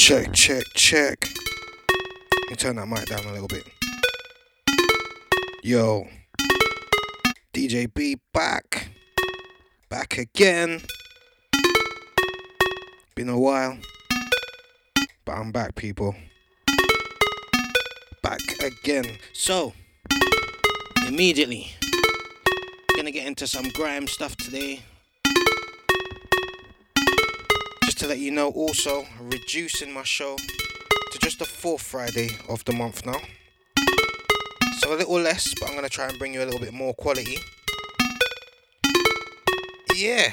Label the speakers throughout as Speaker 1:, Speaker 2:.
Speaker 1: Check, check, check. Me turn that mic down a little bit. Yo. DJ B back. Back again. Been a while. But I'm back, people. Back again. So, immediately, gonna get into some grime stuff today. To let you know, also, reducing my show to just the fourth Friday of the month now. So a little less, but I'm gonna try and bring you a little bit more quality. Yeah,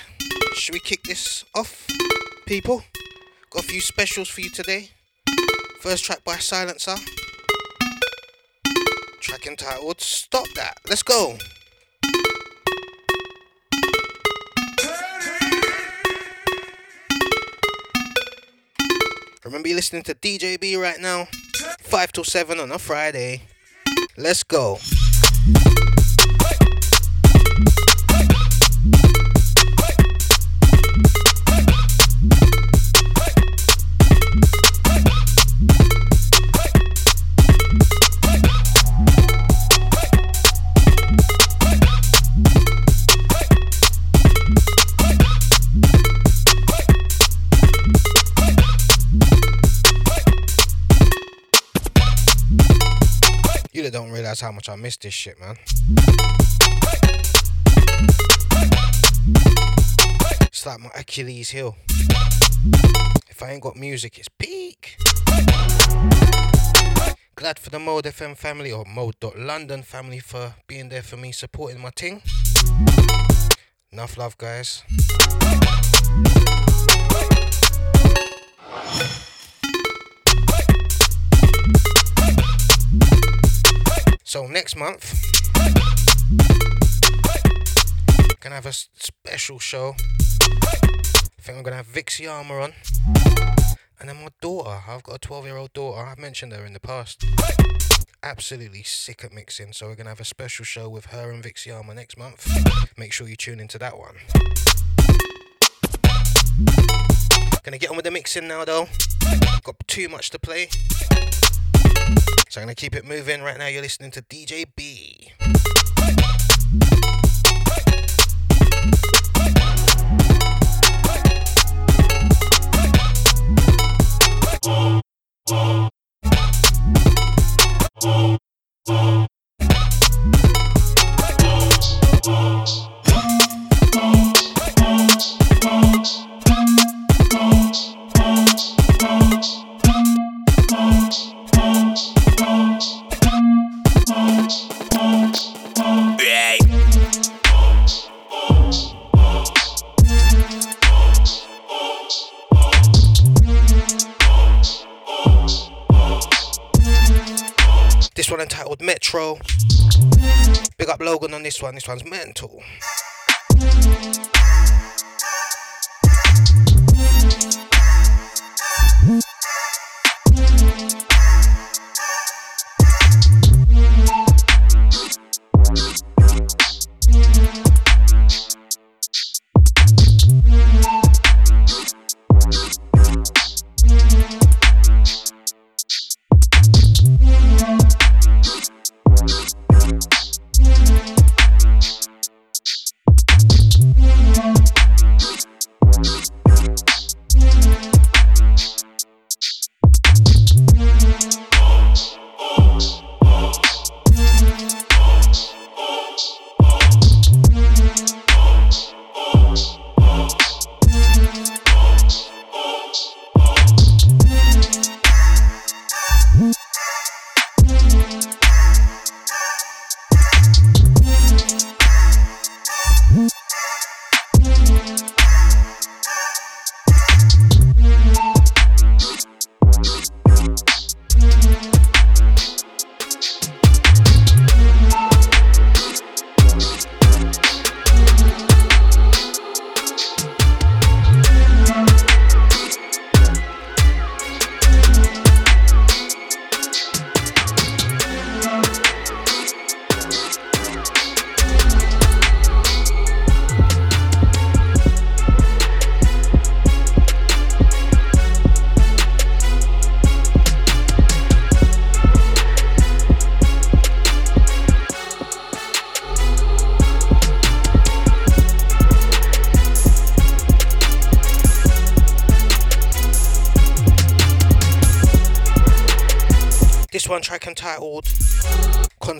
Speaker 1: should we kick this off, people? Got a few specials for you today. First track by Silencer. Track entitled Stop That. Let's go. Remember, you're listening to DJB right now, 5 till 7 on a Friday. Let's go. Realize how much I miss this shit, man. It's like my Achilles heel. If I ain't got music, it's peak. Glad for the Mode FM family or Mode.London family for being there for me, supporting my ting. Enough love, guys. So next month, gonna have a special show. I think I'm gonna have Vixie Armour on, and then my daughter. I've got a 12-year-old daughter. I've mentioned her in the past. Absolutely sick at mixing, so we're gonna have a special show with her and Vixie Armour next month. Make sure you tune into that one. Gonna get on with the mixing now, though. Got too much to play. So I'm going to keep it moving. Right now, you're listening to DJ B. This Big up Logan on this one. This one's mental.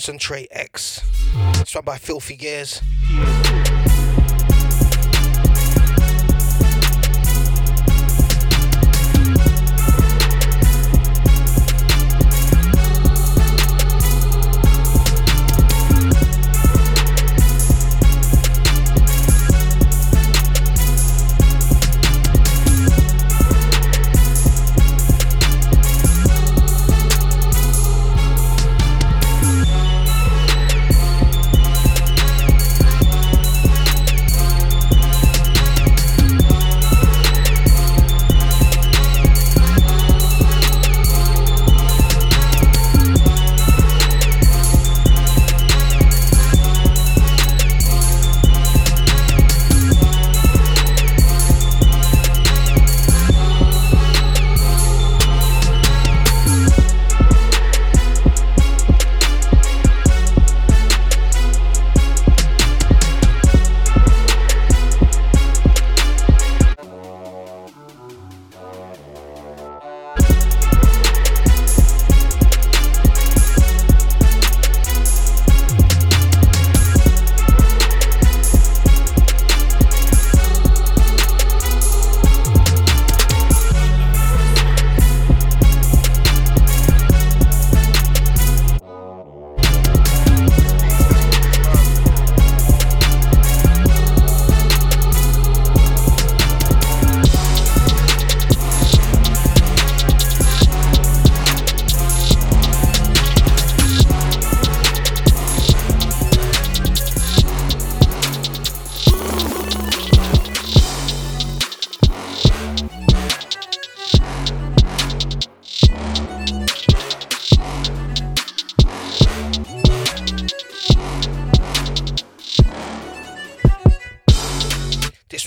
Speaker 1: Concentrate X. It's run by Filthy Gears.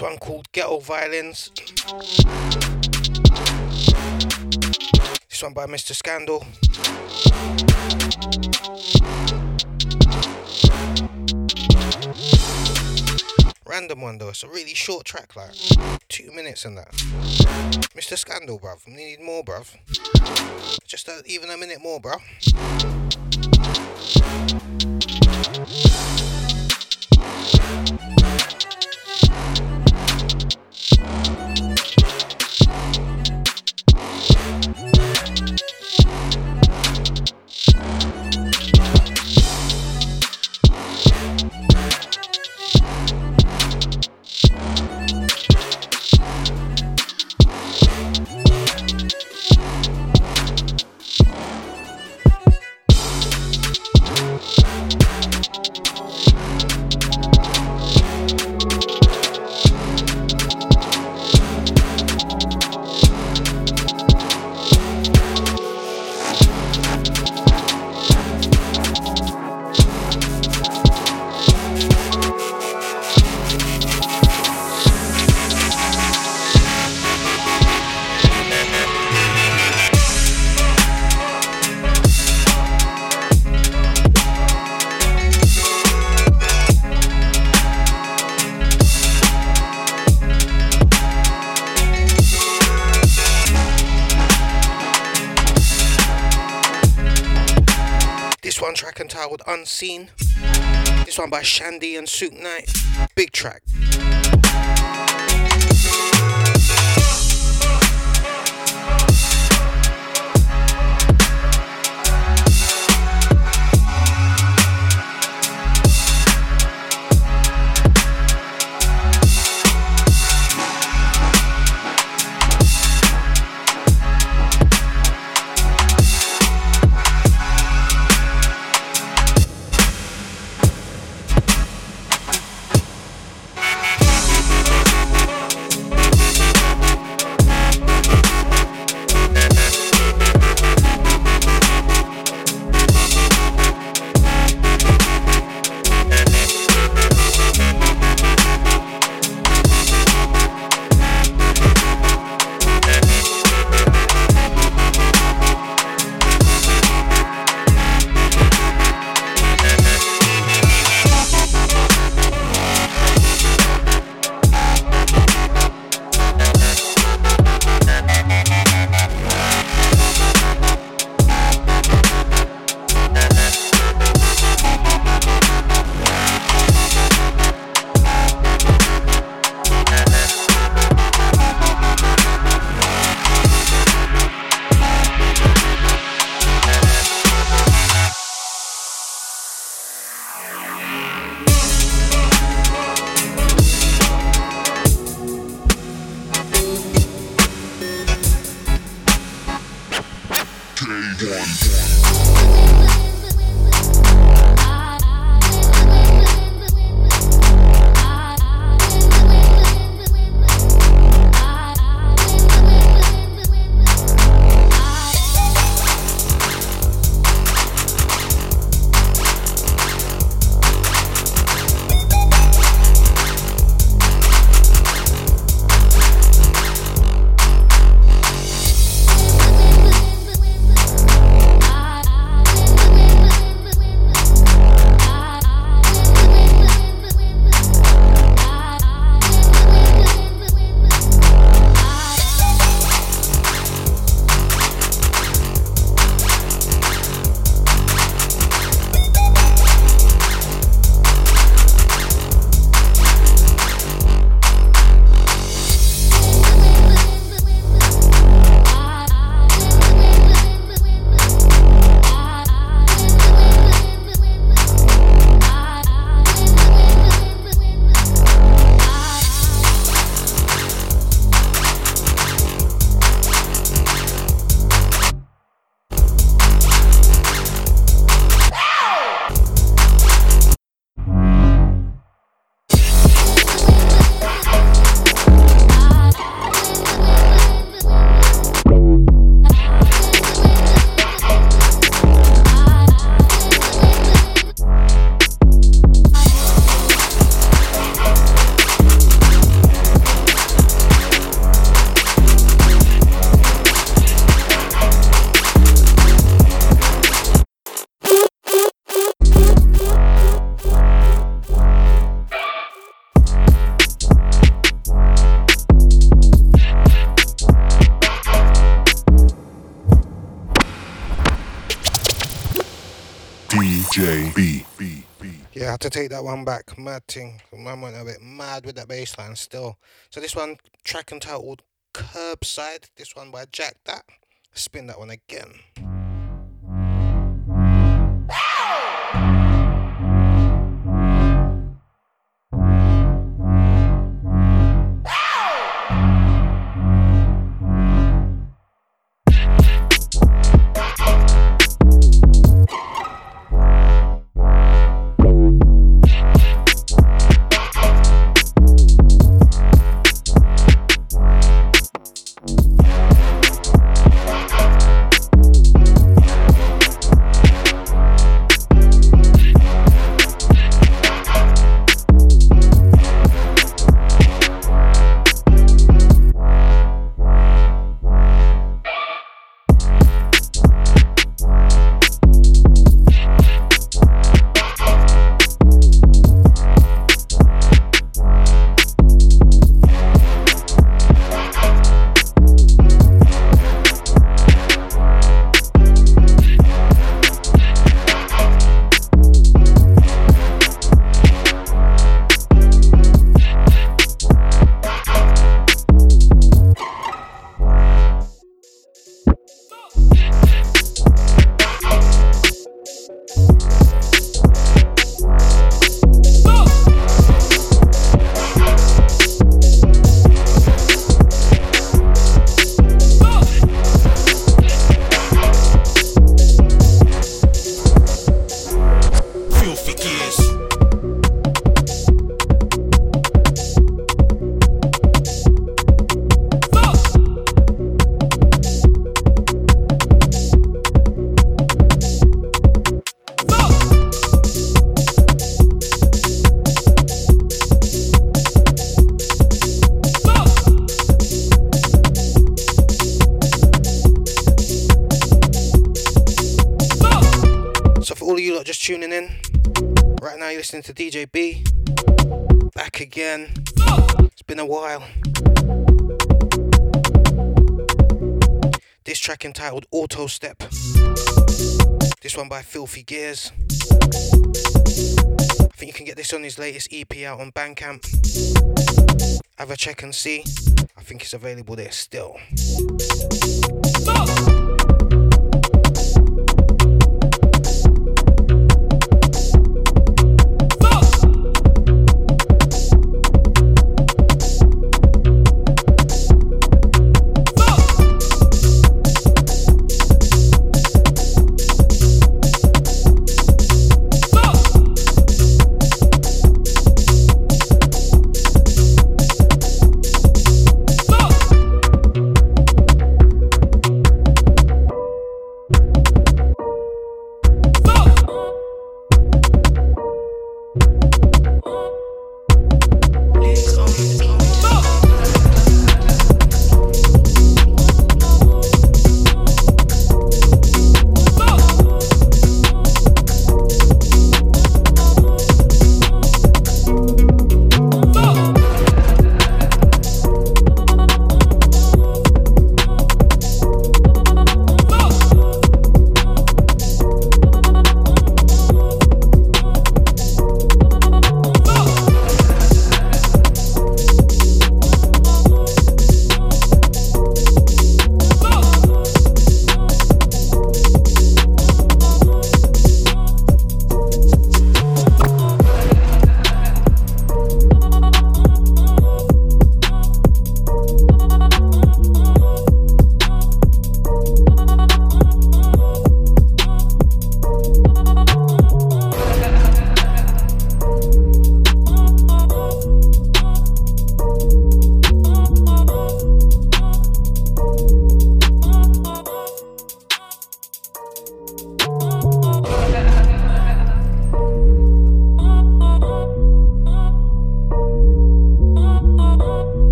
Speaker 1: Violins. This one by Mr. Scandal. Random one though, it's a really short track, like two minutes and that. Mr. Scandal, bruv. We need more, bruv. Just a, even a minute more, bruv. I would unseen. This one by Shandy and Suit Knight. Big track. Take that one back. Mad thing. Man went a bit mad with that bass line still. So this one, track entitled Curbside. This one by Jack That. Spin that one again. Listening to DJ B. Back again. It's been a while. This track entitled Auto Step. This one by Filthy Gears. I think you can get this on his latest EP out on Bandcamp. Have a check and see. I think it's available there still.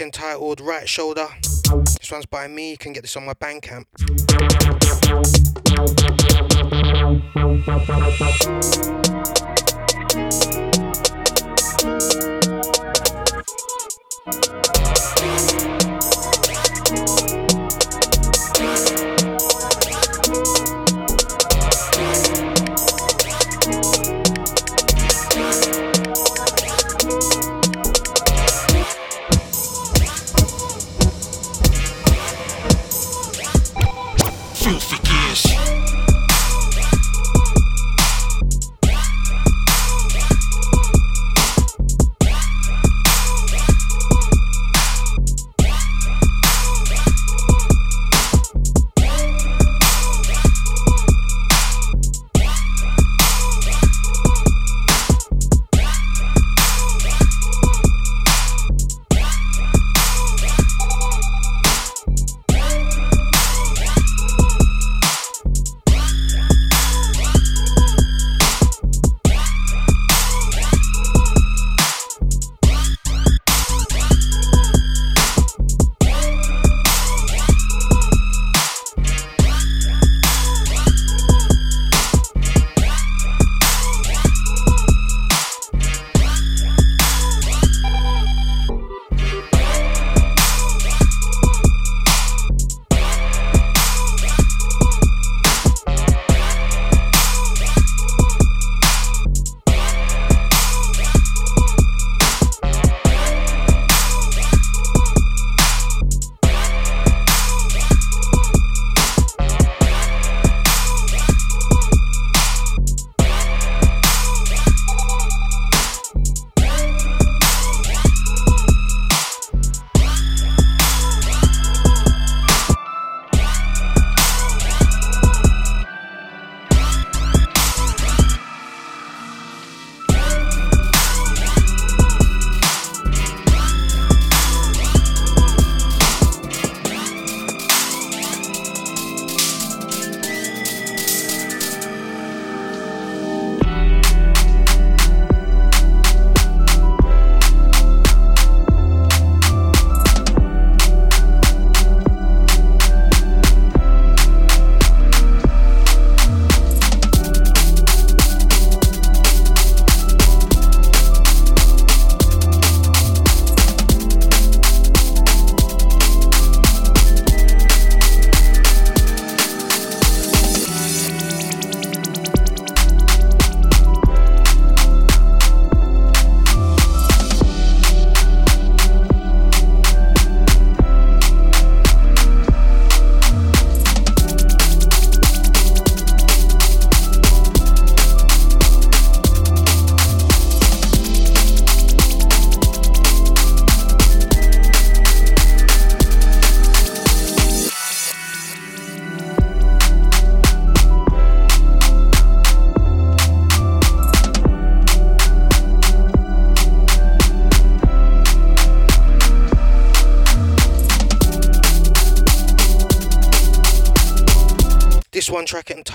Speaker 1: Entitled Right Shoulder. This one's by me, you can get this on my Bandcamp.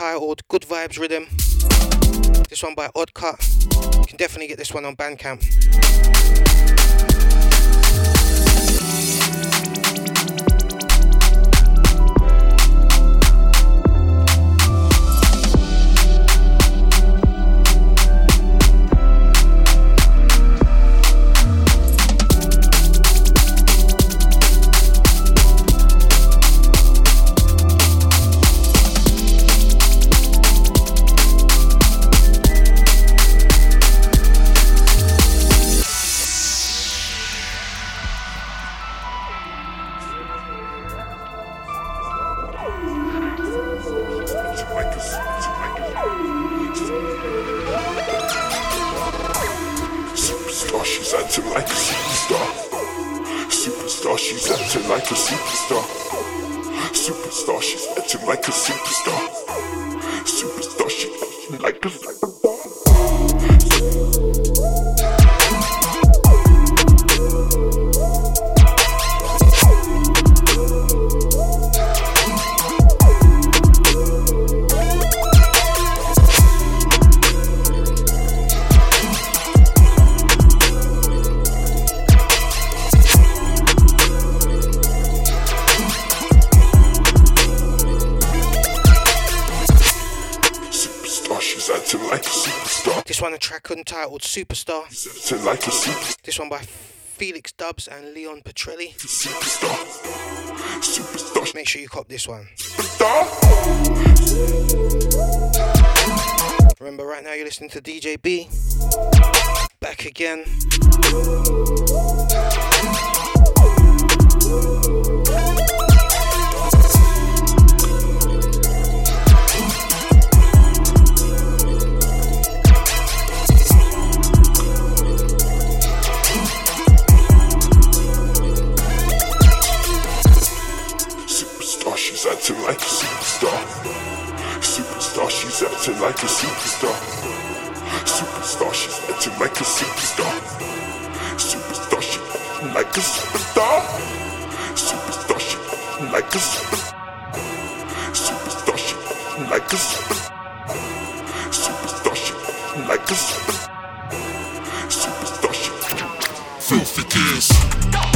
Speaker 1: Entitled Good Vibes Rhythm. This one by Odd Cut. You can definitely get this one on Bandcamp. Entitled Superstar.
Speaker 2: Like
Speaker 1: this one by Felix Dubs and Leon Petrelli.
Speaker 2: Superstar. Superstar.
Speaker 1: Make sure you cop this one.
Speaker 2: Superstar.
Speaker 1: Remember, right now you're listening to DJ B. Back again.
Speaker 2: Acting like a superstar. Superstar, she's acting like a superstar. Superstar, she acting like a superstar. Superstar, she acting like a superstar. Superstar, she acting like a superstar. Superstar, she acting like a superstar. Superstar, she filthy kiss.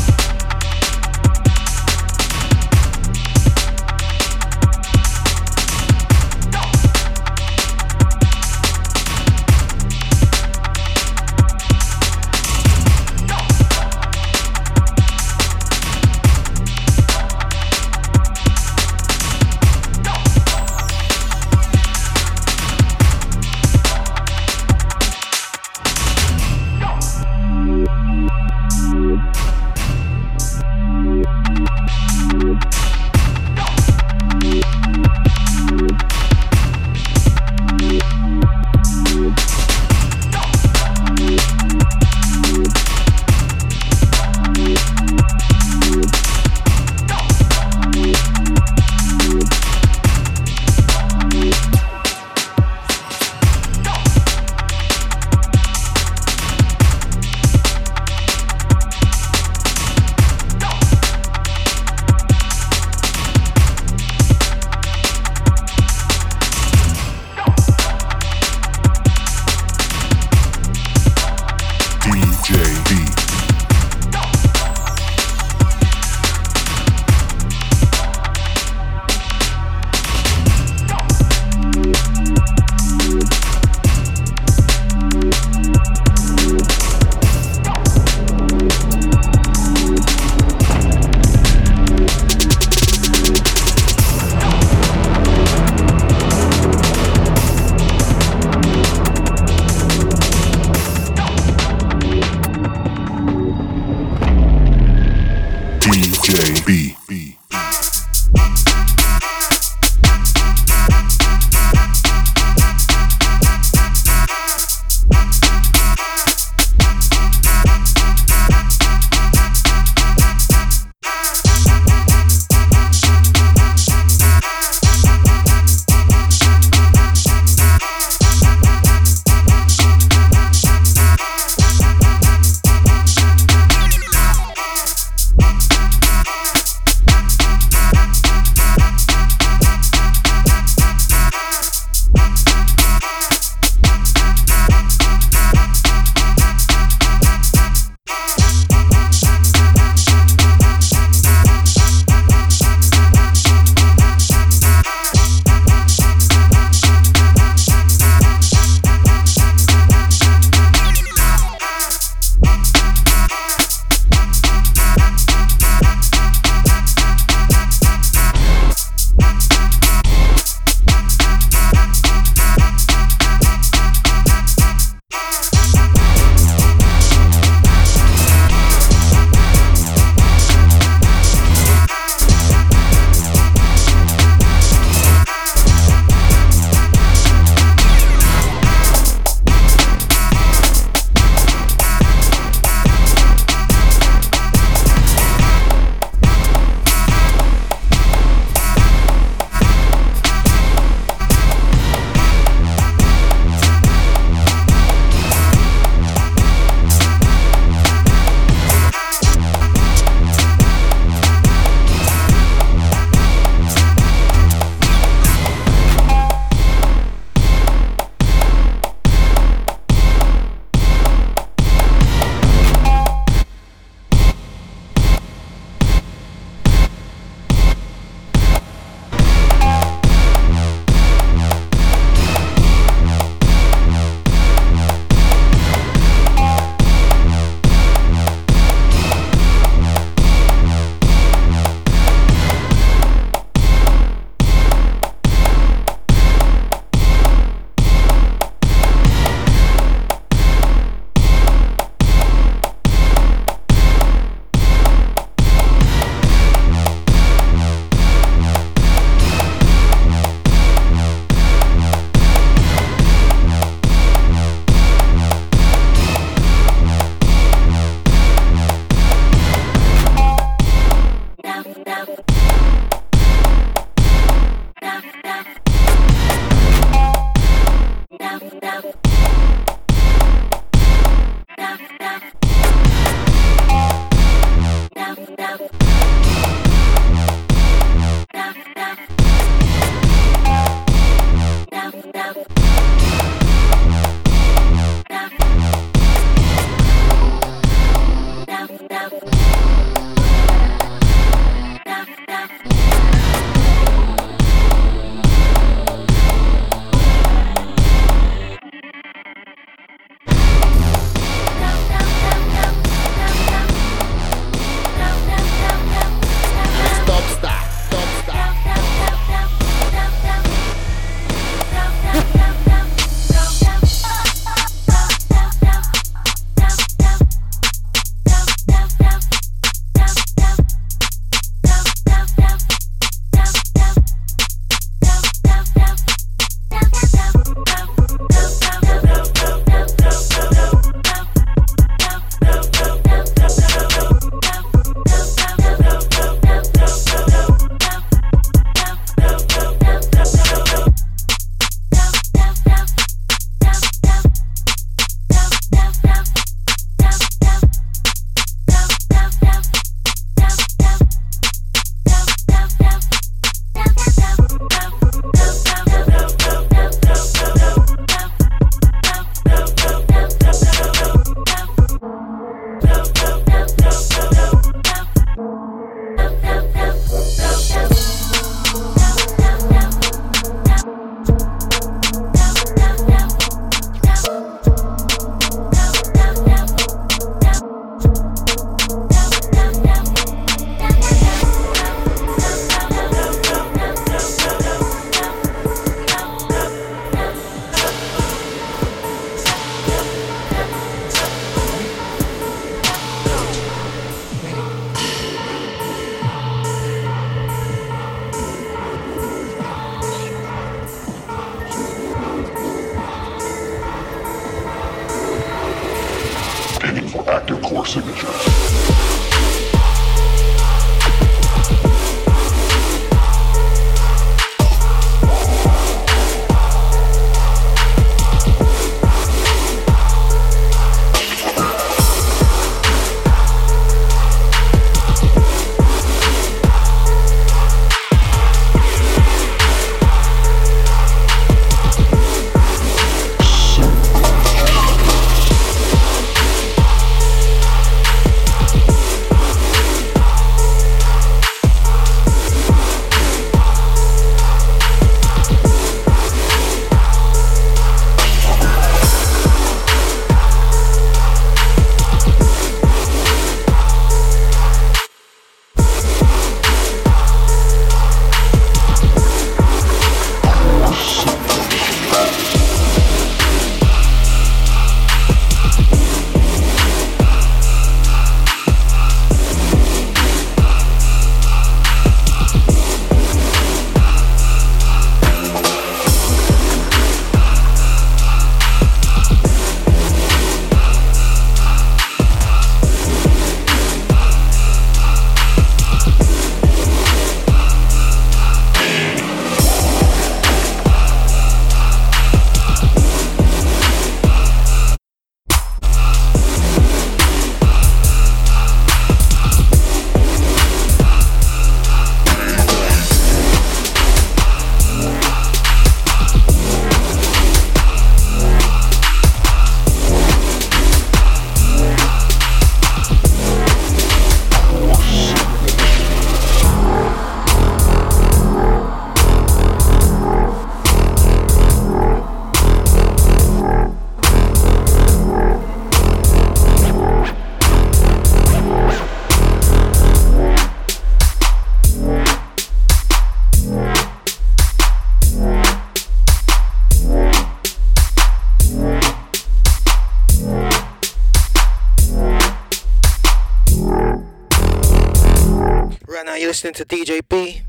Speaker 1: Listening to DJ B.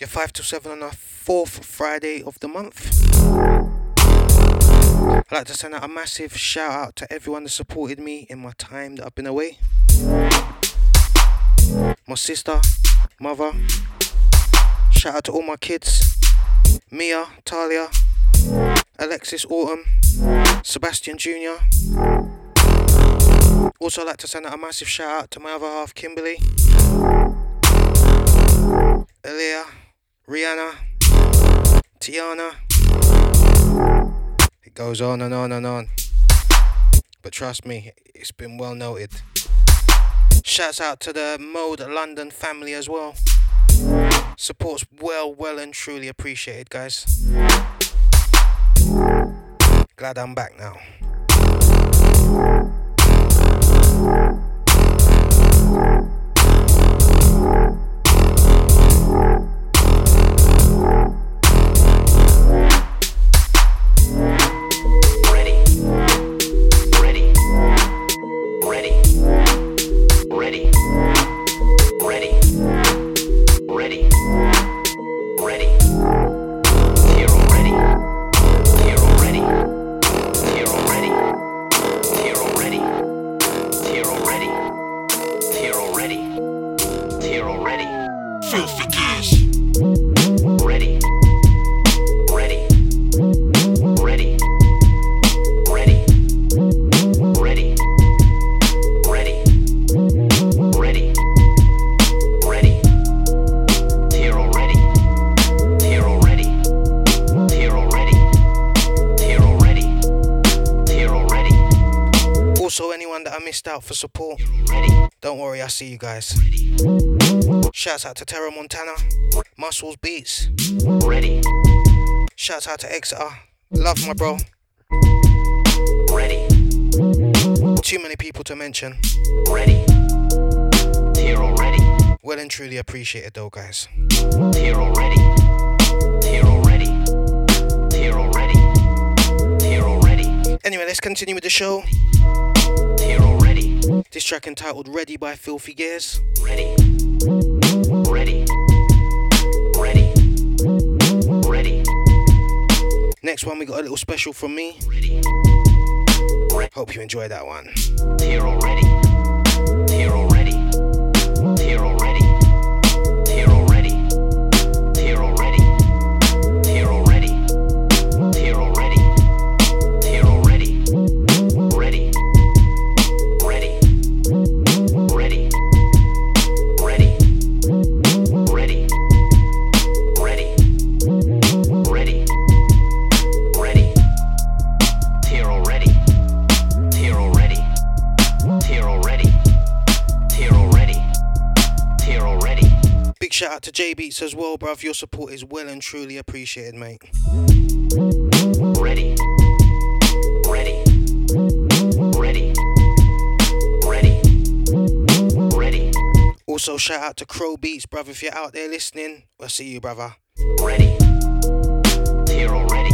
Speaker 1: Your 5 to 7 on the fourth Friday of the month. I'd like to send out a massive shout out to everyone that supported me in my time that I've been away. My sister, mother. Shout out to all my kids Mia, Talia, Alexis Autumn, Sebastian Jr. Also, I'd like to send out a massive shout out to my other half, Kimberly. Elia, Rihanna, Tiana. It goes on and on and on. But trust me, it's been well noted. Shouts out to the Mode London family as well. Support's well, well and truly appreciated, guys. Glad I'm back now. See you guys. Shouts out to Terra Montana, Muscles Beats. Ready. Shouts out to Exeter. Love my bro. Ready. Too many people to mention. Ready. Hero ready. Well and truly appreciated though, guys. Hero ready. Hero ready. Hero ready. Hero ready. Anyway, let's continue with the show. This track entitled Ready by Filthy Gears. Ready. Ready. Ready. Ready. Next one, we got a little special from me. Ready. Hope you enjoy that one.
Speaker 3: Here already.
Speaker 1: Shout out to J Beats as well, bruv. Your support is well and truly appreciated, mate.
Speaker 3: Ready. Ready. Ready. Ready. Ready.
Speaker 1: Also, shout out to Crow Beats, bruv. If you're out there listening, we'll see you, brother.
Speaker 3: Ready. Here already.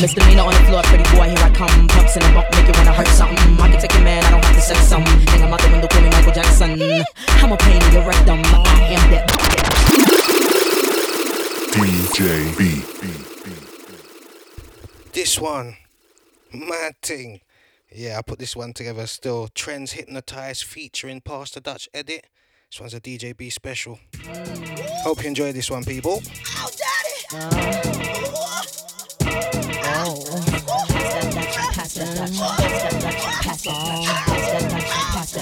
Speaker 4: Misdemeanor on the floor, pretty boy, here I come. Pumps in the bump, make you wanna hurt something. I can take a man, I don't have to say something. Hang I'm out the window, call me Michael Jackson. I'm a pain in your rectum. I am that.
Speaker 2: DJ B.
Speaker 1: This one, mad thing. Yeah, I put this one together still. Trends Hypnotized featuring Pass the Dutch Edit. This one's a DJB special. Hope you enjoy this one, people.
Speaker 2: Oh. B.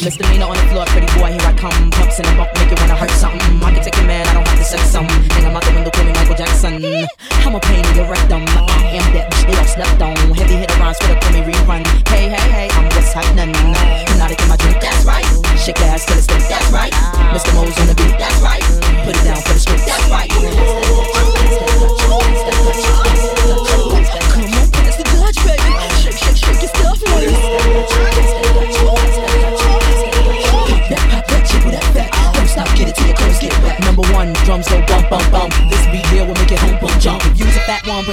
Speaker 4: Misdemeanor on the floor, pretty boy, here I come. Pumps in the bump, make you wanna hurt something. I can take a man, I don't have to say something. Hang I'm out the window, call me Michael Jackson. I'm a pain in your rectum. I am that bitch they all slept on. Heavy hitter rhymes, swear to call me rerun. Hey, hey, hey, I'm what's happening. Hypnotic in my drink, that's right. Shake your ass till it's straight, that's right. Mr. Mo's on the beat, that's right. Put it down for the street, that's right. Come on,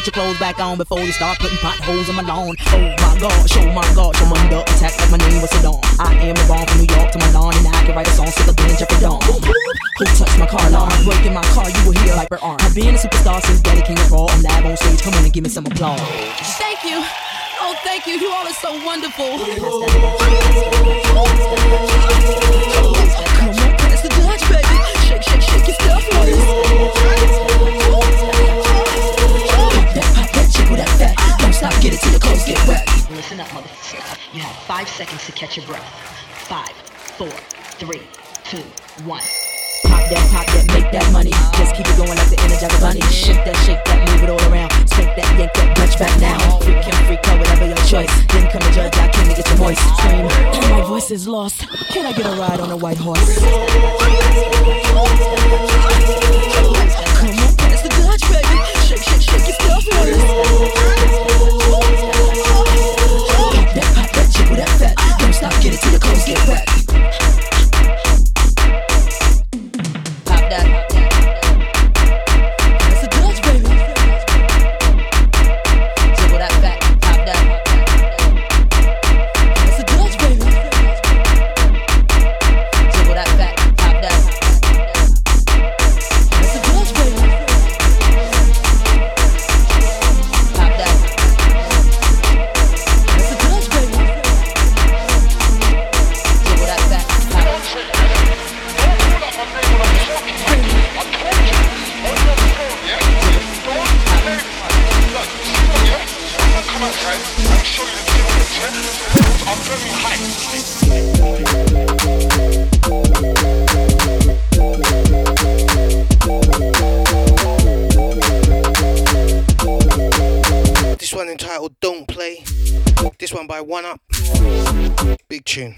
Speaker 4: put your clothes back on before you start putting potholes in my lawn. Oh my god, show my god, I'm under attack like my name was Saddam. I am the bomb from New York to my lawn, and I can write a song sicker than Jeffrey Dawn. Who touched my car alarm? Breaking my car, you will hear like Bert Arm. I've been a superstar since Daddy King of Raw. I'm live on stage, come on and give me some applause. Thank you. Thank you. You all are so wonderful. Come on, the Dutch, baby. Shake, shake, shake ladies. That pop, that jiggle, that. Don't stop, get it get.
Speaker 5: Listen up, motherfucker. You have five seconds to catch your breath. Five, four, three, two, one.
Speaker 4: Pop that, pop that, make that money. Just keep it going like the Energizer Bunny. Shake that, shake that, move it all around. Spank that, yank that, Dutch back now. Freak him, freak her, whatever your choice. Then come the judge, I came to get your voice. Scream, and oh, my voice is lost. Can I get a ride on a white horse? Come on, pass the Dutch, baby. Shake, shake, shake your stuff, ladies. That pop, that jiggle, that fat. Don't stop, get it till your clothes get wet.
Speaker 1: Entitled Don't Play. This one by One Up. Big tune.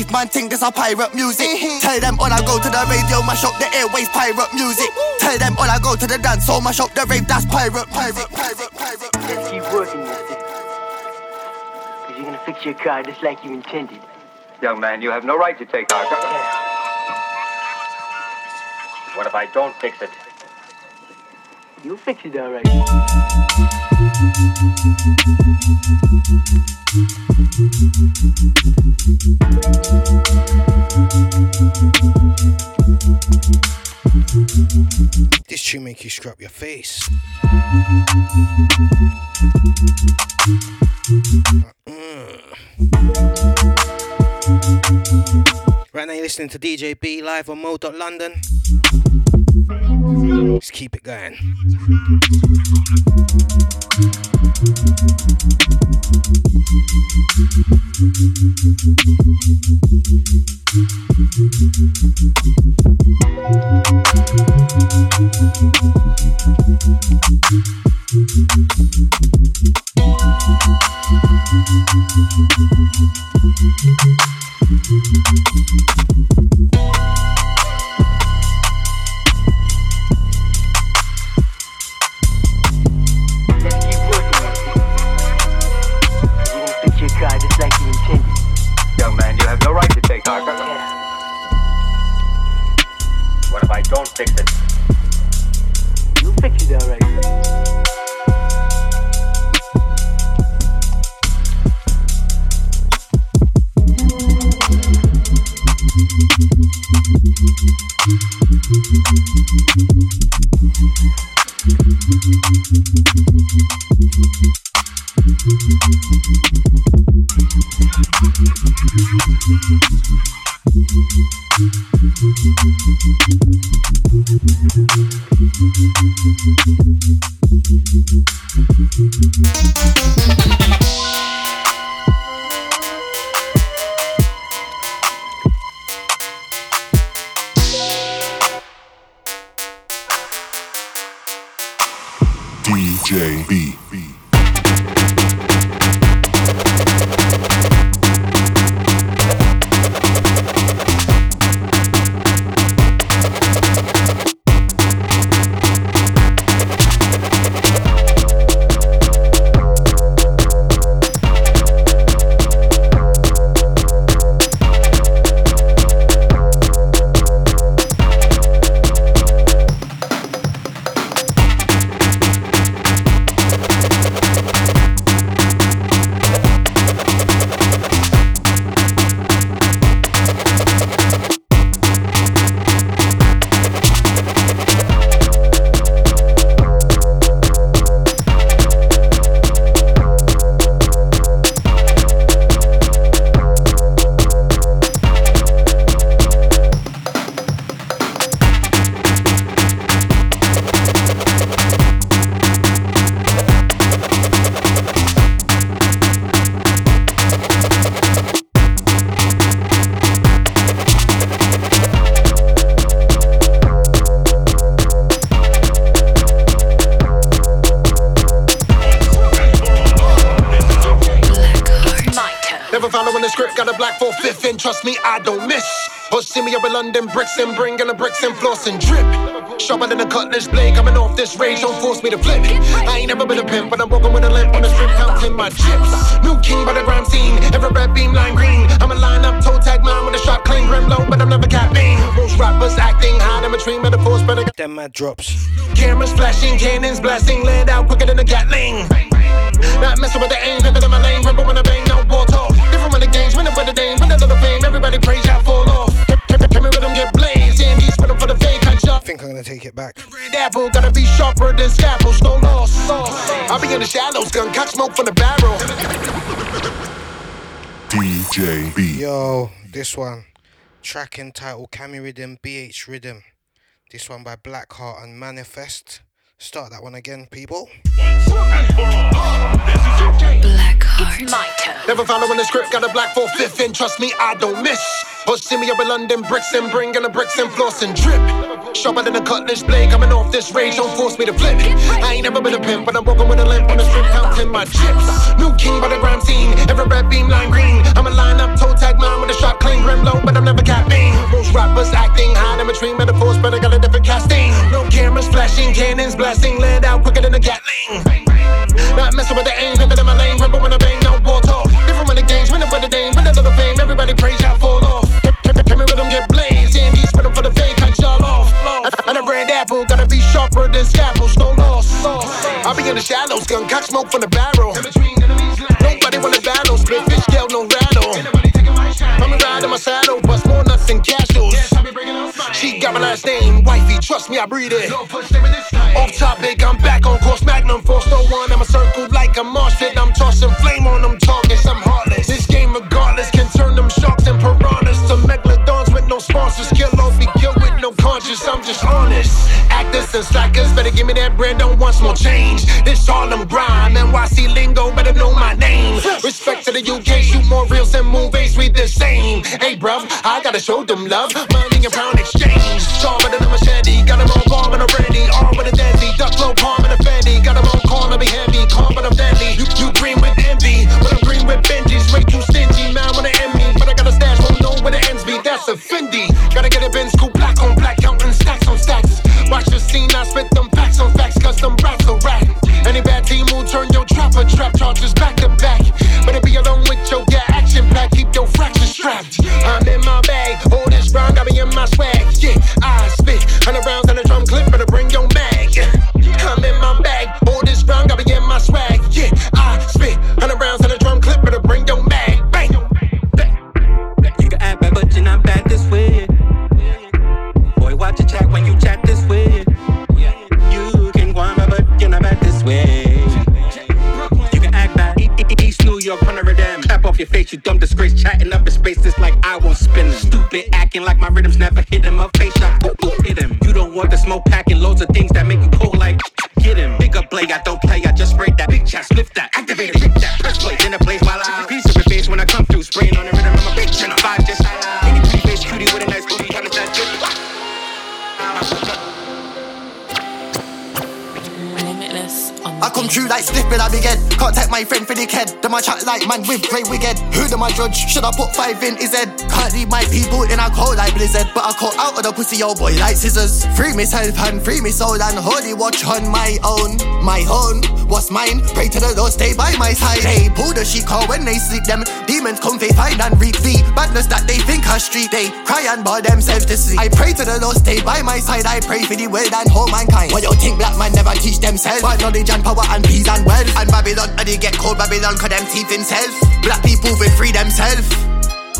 Speaker 6: Chief man think a pirate music. Mm-hmm. Tell them all I go to the radio, mash up the airways, pirate music. Tell them all I go to the dance so mash up the rave, that's pirate, pirate, pirate, pirate.
Speaker 7: Let's keep working with. Cause you're gonna fix your car just like you intended.
Speaker 8: Young man, you have no right to take our car. What if I don't fix it?
Speaker 7: You'll fix it all right.
Speaker 1: This tune make you scrub your face. Right now you're listening to DJ B live on Mode London. Just keep it going.
Speaker 7: fix
Speaker 8: it.
Speaker 7: Fix it all right.
Speaker 1: Drops.
Speaker 9: cameras flashing, cannons blasting, land out quicker than a Gatling. Not messing with the aim, pepper in my lane, rebel when I bang, no ball talk. Different when the games, winning with the dame, win another fame, everybody praise y'all fall off. Can me rhythm get blazed, and these rhythm for the fake,
Speaker 1: I
Speaker 9: y'all.
Speaker 1: think I'm gonna take it back.
Speaker 9: Red apple, gotta be sharper than scalpels, no loss. I'll be in the shallows, gun cock smoke from the barrel.
Speaker 2: DJ B.
Speaker 1: Yo, this one. Track title. Cami Rhythm, BH Rhythm. This one by Blackheart and Manifest. Start that one again, people.
Speaker 5: It's my turn.
Speaker 9: Never following the script, got a black four fifth, and trust me, I don't miss. Or see me up in London, bricks and bringing the bricks and floss and drip. Sharper than a cutlass blade, coming off this range, don't force me to flip. I ain't never been a pimp, but I'm walking with a limp on the strip, counting my chips. New king by the grime scene, every red beam line green. I'm a line up, toe tag mine with a shot clean, grim low, but I'm never capping. Most rappers acting high in between metaphors, but I got a different casting. No cameras flashing, cannons blasting, land out quicker than a Gatling. Not messing with the aim, pivot in my lane, rebel when I bang, no ball talk. Different when the games, winning for the dame, win another fame, everybody praise y'all fall red apple, gotta be sharper than scalpels, no loss. I'll be in the shallows, gun cock smoke from the barrel. Nobody wanna battle, split fish scale, no rattle. I'm riding my saddle, bust more nuts than casuals. She got my last name, wifey, trust me, I breathe it. Off topic, I'm back on course, Magnum Force, no one. I'm a circle like a marsh pit. I'm tossing flame on them targets, I'm heartless. This game, regardless, can turn them sharks and piranhas to megalodons with no sponsors. Kill I'm just honest. Actors and slackers, better give me that bread, don't want small change. This Harlem grime, NYC lingo, better know my name. Respect to the UK, shoot more reels than movies, we the same. Hey, bruv, I gotta show them love, money and pound exchange. Sharper than a machete, got them on bomb and ready. All with a deadly, duck low, palm and a Fendi. Got them on corner, be heavy, trapper trap charges
Speaker 10: you dumb disgrace. Chatting up in spaces like I won't spin them. Stupid acting like my rhythms never hit him. A face shot, ooh, ooh, hit him. You don't want the smoke packing loads of things that make you cold like. Get him. Big up play, I don't play, I just spray that. Big chat, lift that. Activate it, that.
Speaker 6: I true like big head. Can't take my friend for the head. Them I chat like man with grey wig head. Who them I judge? Should I put five in his head? Can't leave my people in a cold like blizzard. But I caught out of the pussy old boy like scissors. Free myself and free me soul and holy watch on my own. My own, what's mine? Pray to the Lord, stay by my side. They pull the sheet call when they sleep. Them demons come they find and reap the badness that they think are street. They cry and bar themselves to sleep. I pray to the Lord, stay by my side. I pray for the world and whole mankind. What you think black man never teach themselves? But knowledge and power and peace and wealth. And Babylon, and they get cold Babylon, cause them teeth himself. Black people will free themselves.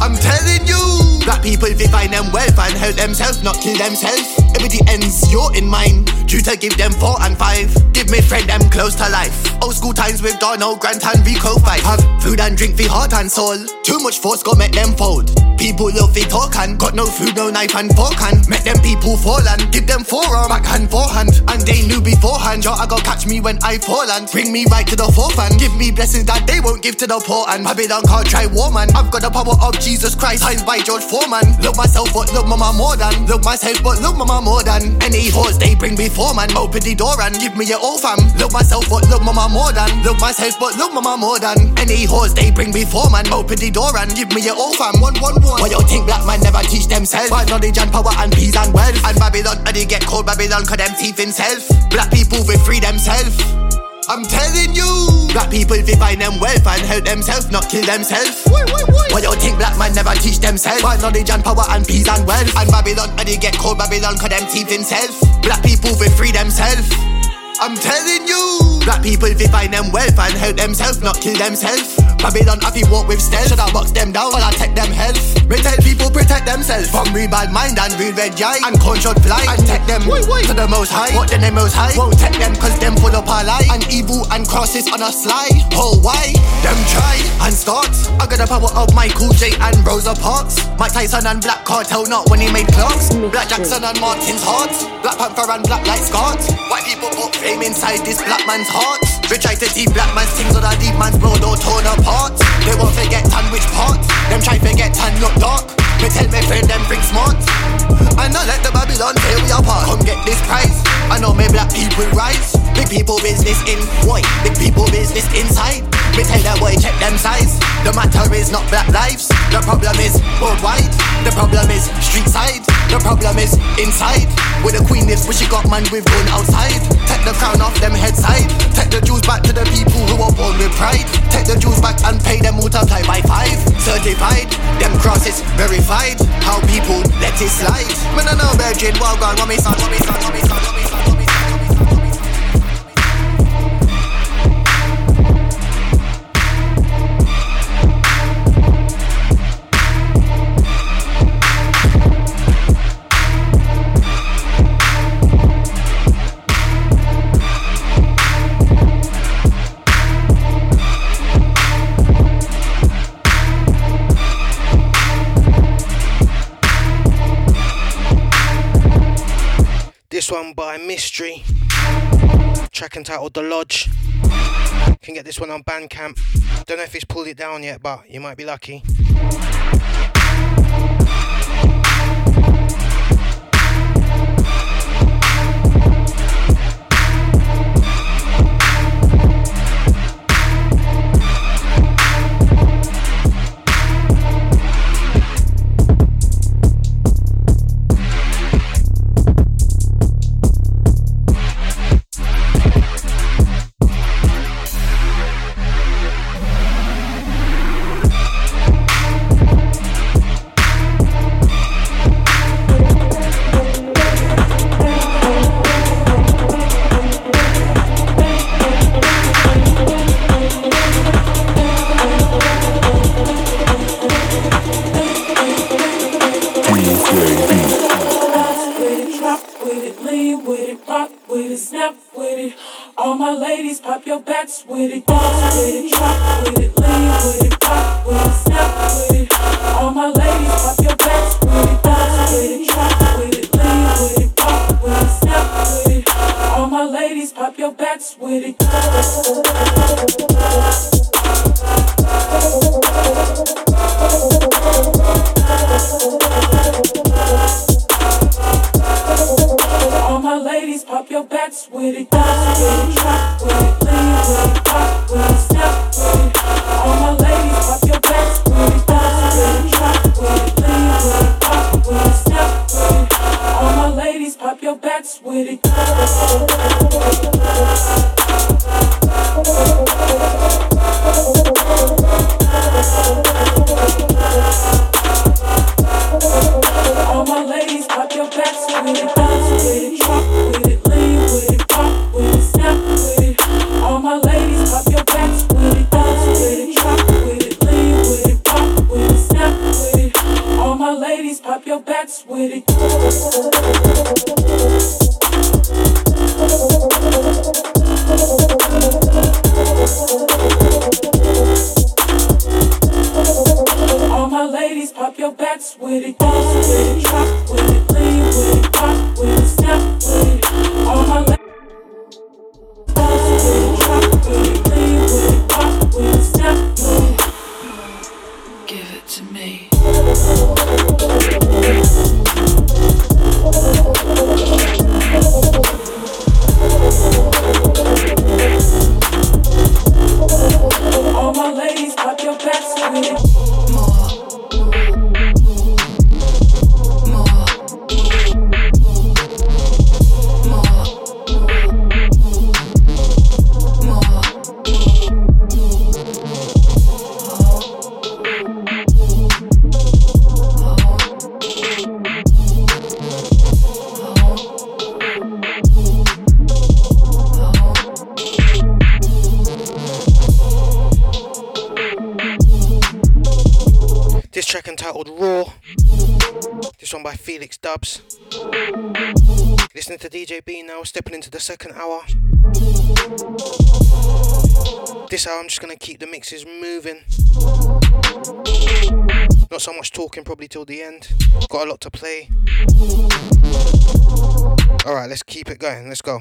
Speaker 6: I'm telling you, black people they find them wealth and help themselves, not kill themselves. Everything ends, you're in mine. To give them four and five. Give me friend them close to life. Old school times with Donald Grant and Rico fight. Have food and drink for heart and soul. Too much force go make them fold. People love they talk and got no food, no knife and fork and make them and give them forearm, backhand, forehand. And they knew beforehand, yo, I go catch me when I fall and bring me right to the forefront. Give me blessings that they won't give to the poor and Babylon can't try war man. I've got the power of Jesus Christ. Signed by George Foreman. Love myself, but love mama more than. Love myself, but love mama more than. Any horse they bring before man. Open the door and give me your old fam. Love myself, but love mama more than. Love myself, but love mama more than. Any horse they bring before man. Open the door and give me your old fam. One, one, one. Why you think black man never teach themselves? But knowledge and power and peace and wealth. And Babylon, and they get cold Babylon, cause them teeth in self. Black people will free themselves. I'm telling you, black people they find them wealth and help themselves, not kill themselves. Why why, don't you think black man never teach themselves? But knowledge and power and peace and wealth. And Babylon, and they get cold Babylon, cause them in self. Black people will free themselves. I'm telling you, black people they find them wealth and help themselves, not kill themselves. Babylon happy walk with stealth, should I box them down or I take them health? Tell people protect themselves from real bad mind and real red eye and controlled fly and take them to the most high. What then the most high? Won't take them cause them full of a lie and evil and crosses on a slide. Oh why? Them try and start. I got the power of Michael J and Rosa Parks. Mike Tyson and Black Cartel not when he made clocks. Black Jackson and Martin's heart. Black Panther and Black Light Scott. White people put fame inside this black man's heart. We try to see black man's things or the deep man's blood or torn apart. They won't forget tan which part. Them try forget tan look dark. Me tell me friend them think smart. And not let the Babylon tear we apart. Come get this prize. I know me black people rise. Big people business in white. Big people business inside. Me tell that boy check them size. The matter is not black lives. The problem is worldwide. The problem is street side. The problem is inside. Where the queen lives, where she got man with gun outside. Take the crown off them head side. Take the Jews back to the people who are born with pride. Take the Jews back and pay them multiply by five. Certified, them crosses verified. How people let it slide. Man, I know virgin, well gone, want me son, want me son, want me son, want me son.
Speaker 1: One by Mystery. Track entitled The Lodge. Can get this one on Bandcamp. Don't know if he's pulled it down yet, but you might be lucky.
Speaker 11: Pop your backs with it, with it, drop with it,
Speaker 12: talking probably till the end. Got a lot to play. Alright, let's keep it going. Let's go.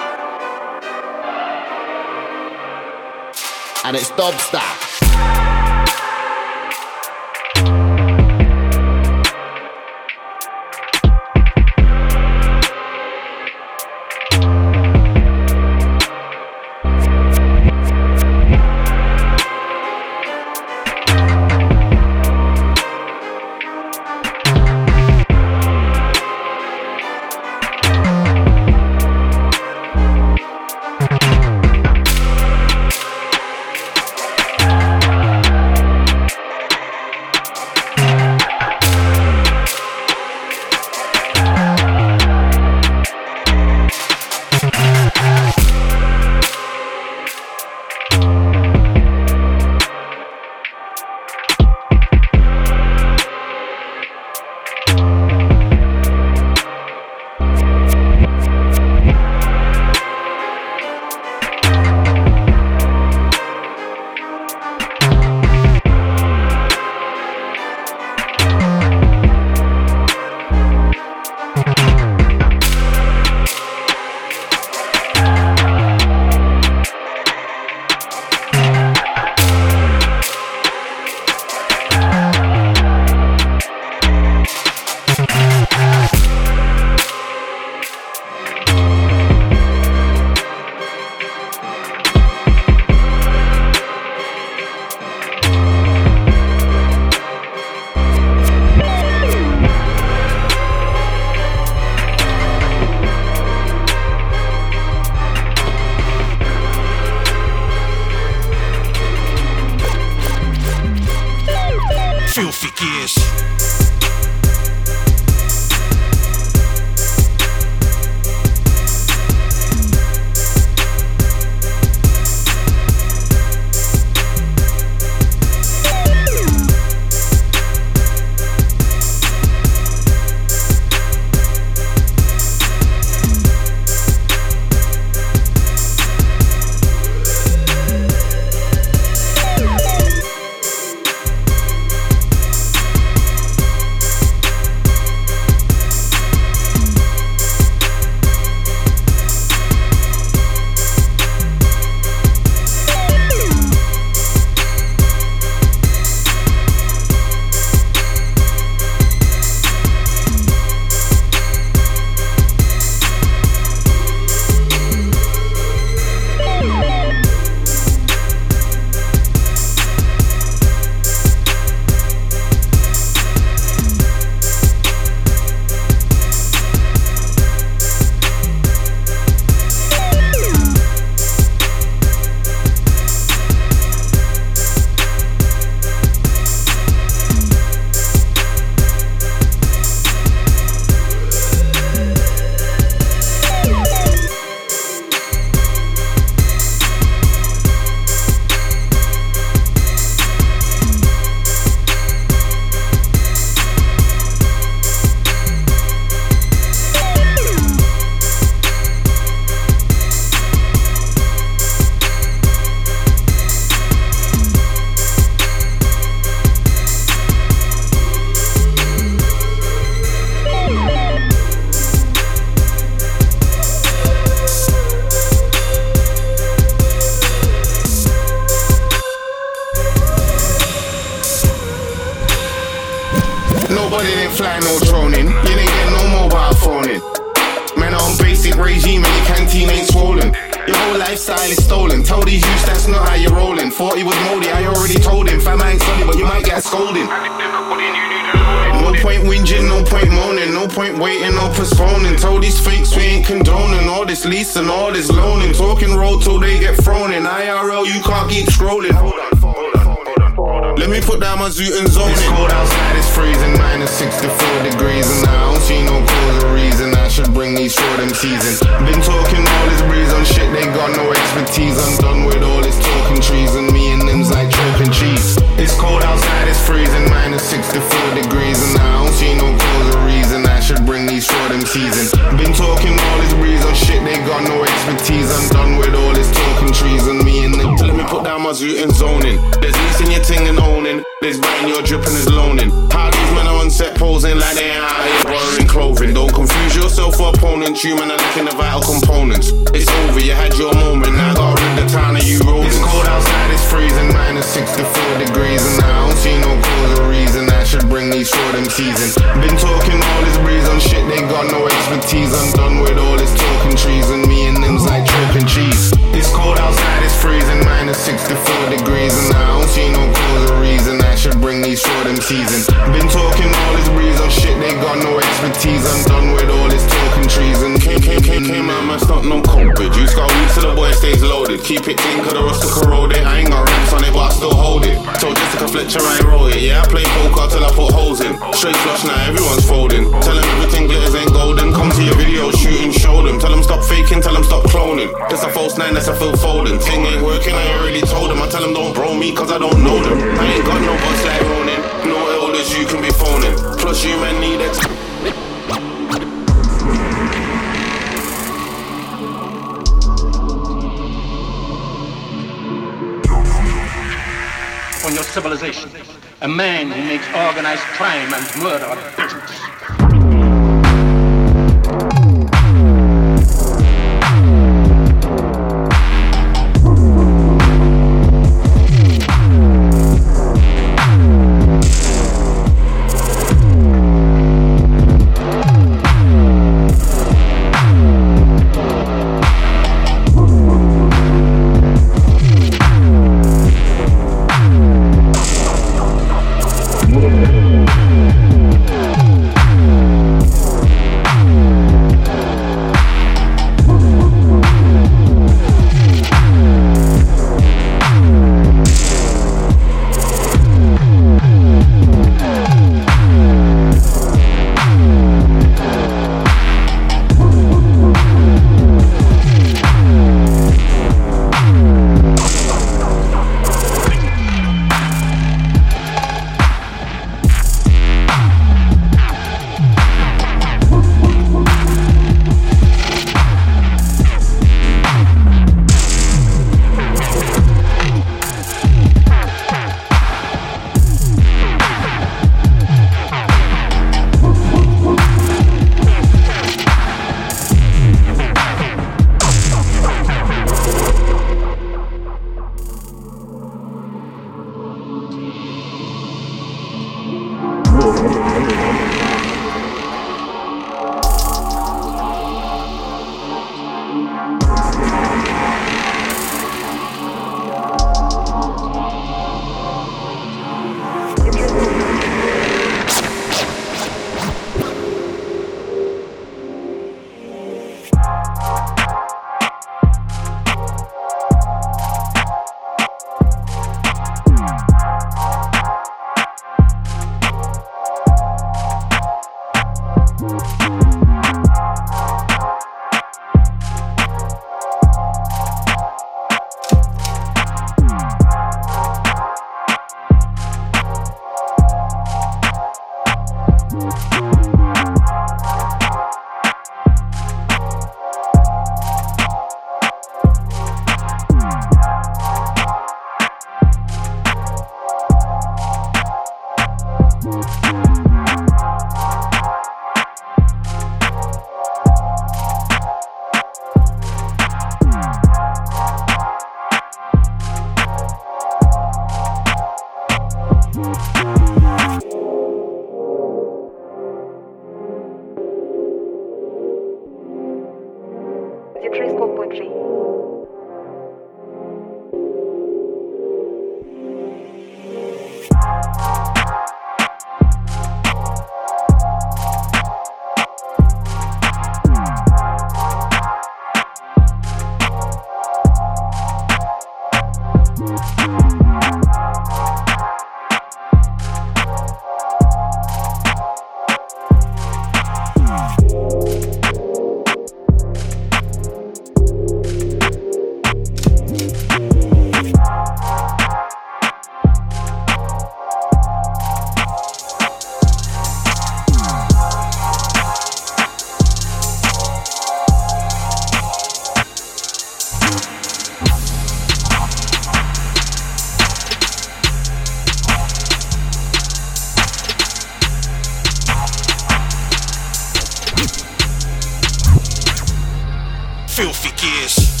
Speaker 13: Filthy gears.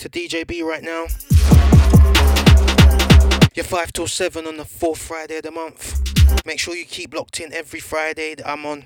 Speaker 1: To DJ B right now. You're 5 till 7 on the fourth Friday of the month. Make sure you keep locked in every Friday that I'm on.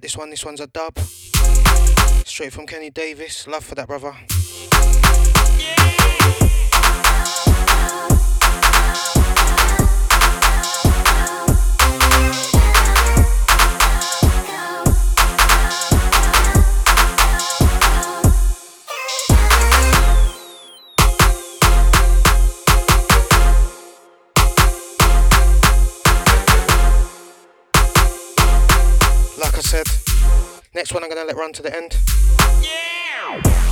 Speaker 1: get this one. This one's a dub. Straight from Kenny Davis. Love for that, brother. like I said. Next one I'm gonna let run to the end.
Speaker 14: Yeah!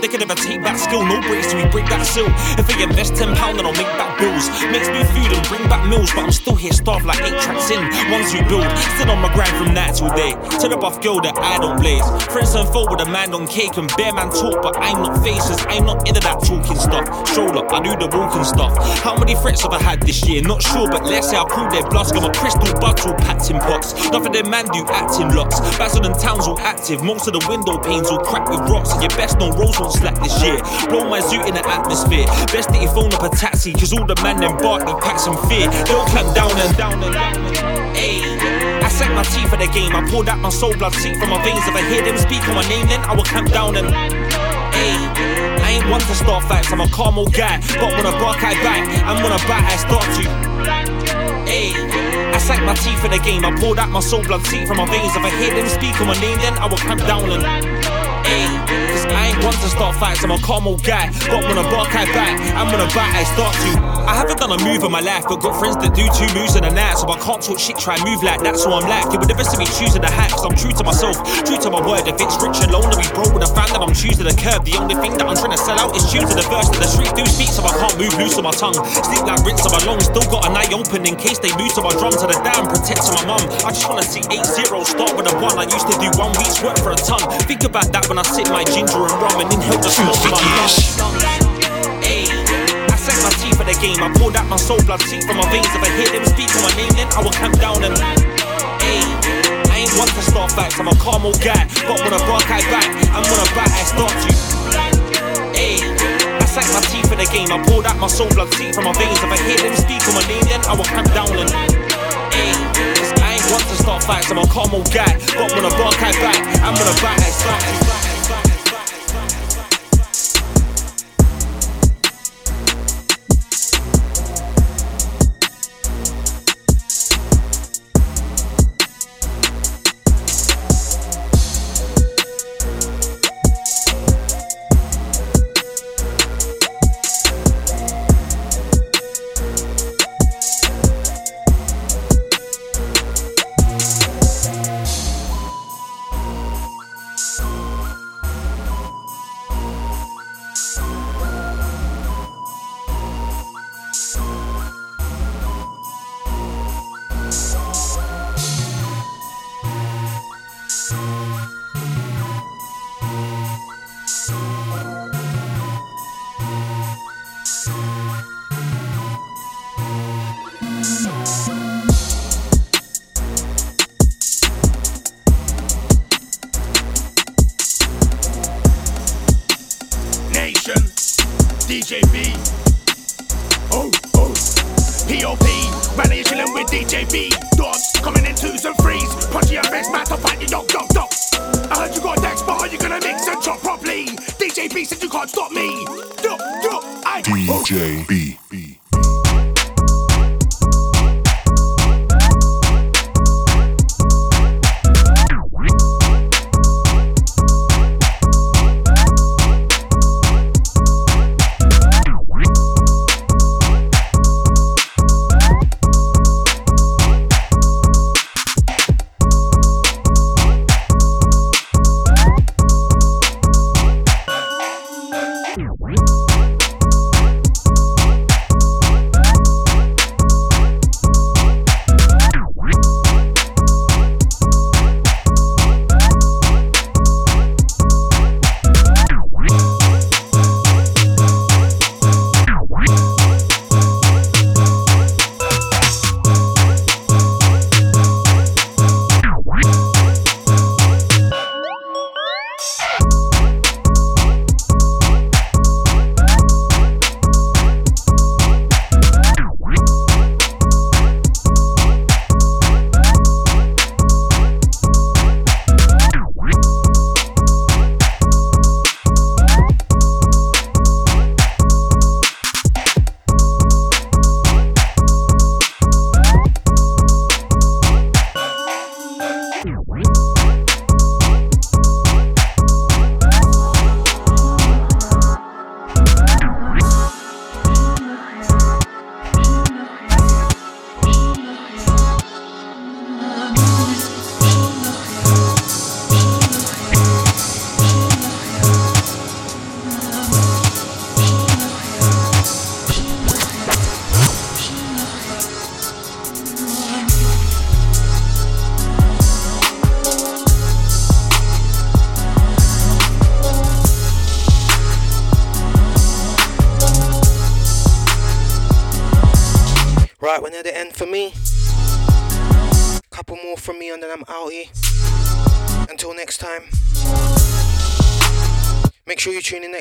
Speaker 14: They
Speaker 15: can never buff girl that I don't blaze. Friends and foe with a man on cake and bear man talk, but I'm not faces. I'm not into that talking stuff. Stroll up, I do the walking stuff. How many threats have I had this year? Not sure, but let's say I pulled their bluffs. Got my crystal all packed in pots. Nothing them man do acting locks. Basil and towns all active. Most of the window panes all cracked with rocks. And your best known rolls won't slack this year. Blow my zoot in the atmosphere. Best that you phone up a taxi, cause all the man them bark, they pack some fear. They'll clamp down and down and down. Sank my teeth for the game. I pulled out my soul blood seep from my veins. If I hear them speak on my name, then I will clamp down and. Ayy, I ain't one to start fights. I'm a calm old guy, but when I bark, I bite, and when I bite, I start to. Ayy, I sank my teeth in the game. I pulled out my soul blood seep from my veins. If I hear them speak on my name, then I will clamp down and. Ayy, cause I one to start fights. I'm a calm old guy, but when I bark, I bite, and when I bite, I start to. I haven't done a move in my life, but got friends that do two moves in a night. So I can't talk shit, try move like that. So I'm like, it would never see me choosing the hat, cause I'm true to myself, true to my word. If it's rich and lonely, be broke with a fan, then I'm choosing the curb. The only thing that I'm trying to sell out is to the verse. The street do speak, so I can't move loose on my tongue. Sleep like rinse on my lungs, still got an eye open in case they lose to my drum to the down, protecting my mum. I just wanna see 8 0 start with a 1. I used to do one week's work for a ton. Think about that when I sip my ginger and rum and inhale the smoke from my lungs. I sank my teeth for the game. I poured out my soul blood seep from my veins. If I hear them speak my name, then I will clamp down and. Ayy, I ain't one to start fights. I'm a calm old guy, but when I bark, I bite, and when I bite, I start. Ayy, I sank my teeth for the game. I poured out my soul blood seep from my veins. If I hear them speak on my name, then I will clamp down and. 'cause I ain't one to start fights. I'm a calm old guy, but when I bark, I bite, and when I bite, I start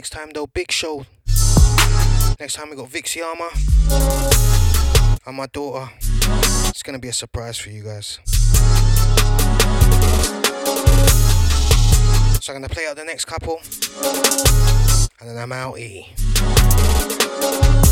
Speaker 1: next time though. Big show. Next time we got Vixie Armor and my daughter. It's gonna be a surprise for you guys. So I'm gonna play out the next couple. And then I'm outie.
Speaker 16: Send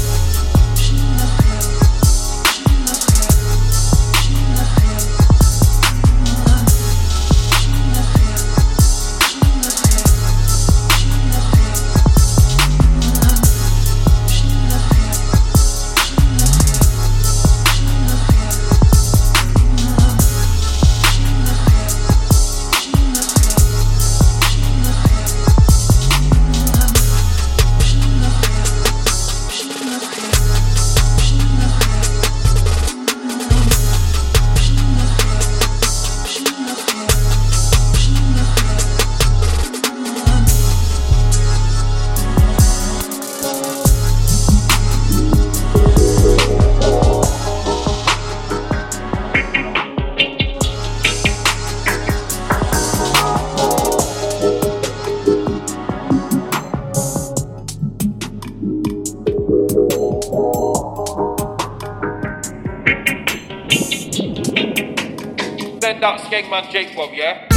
Speaker 16: jak
Speaker 13: Maciej powie.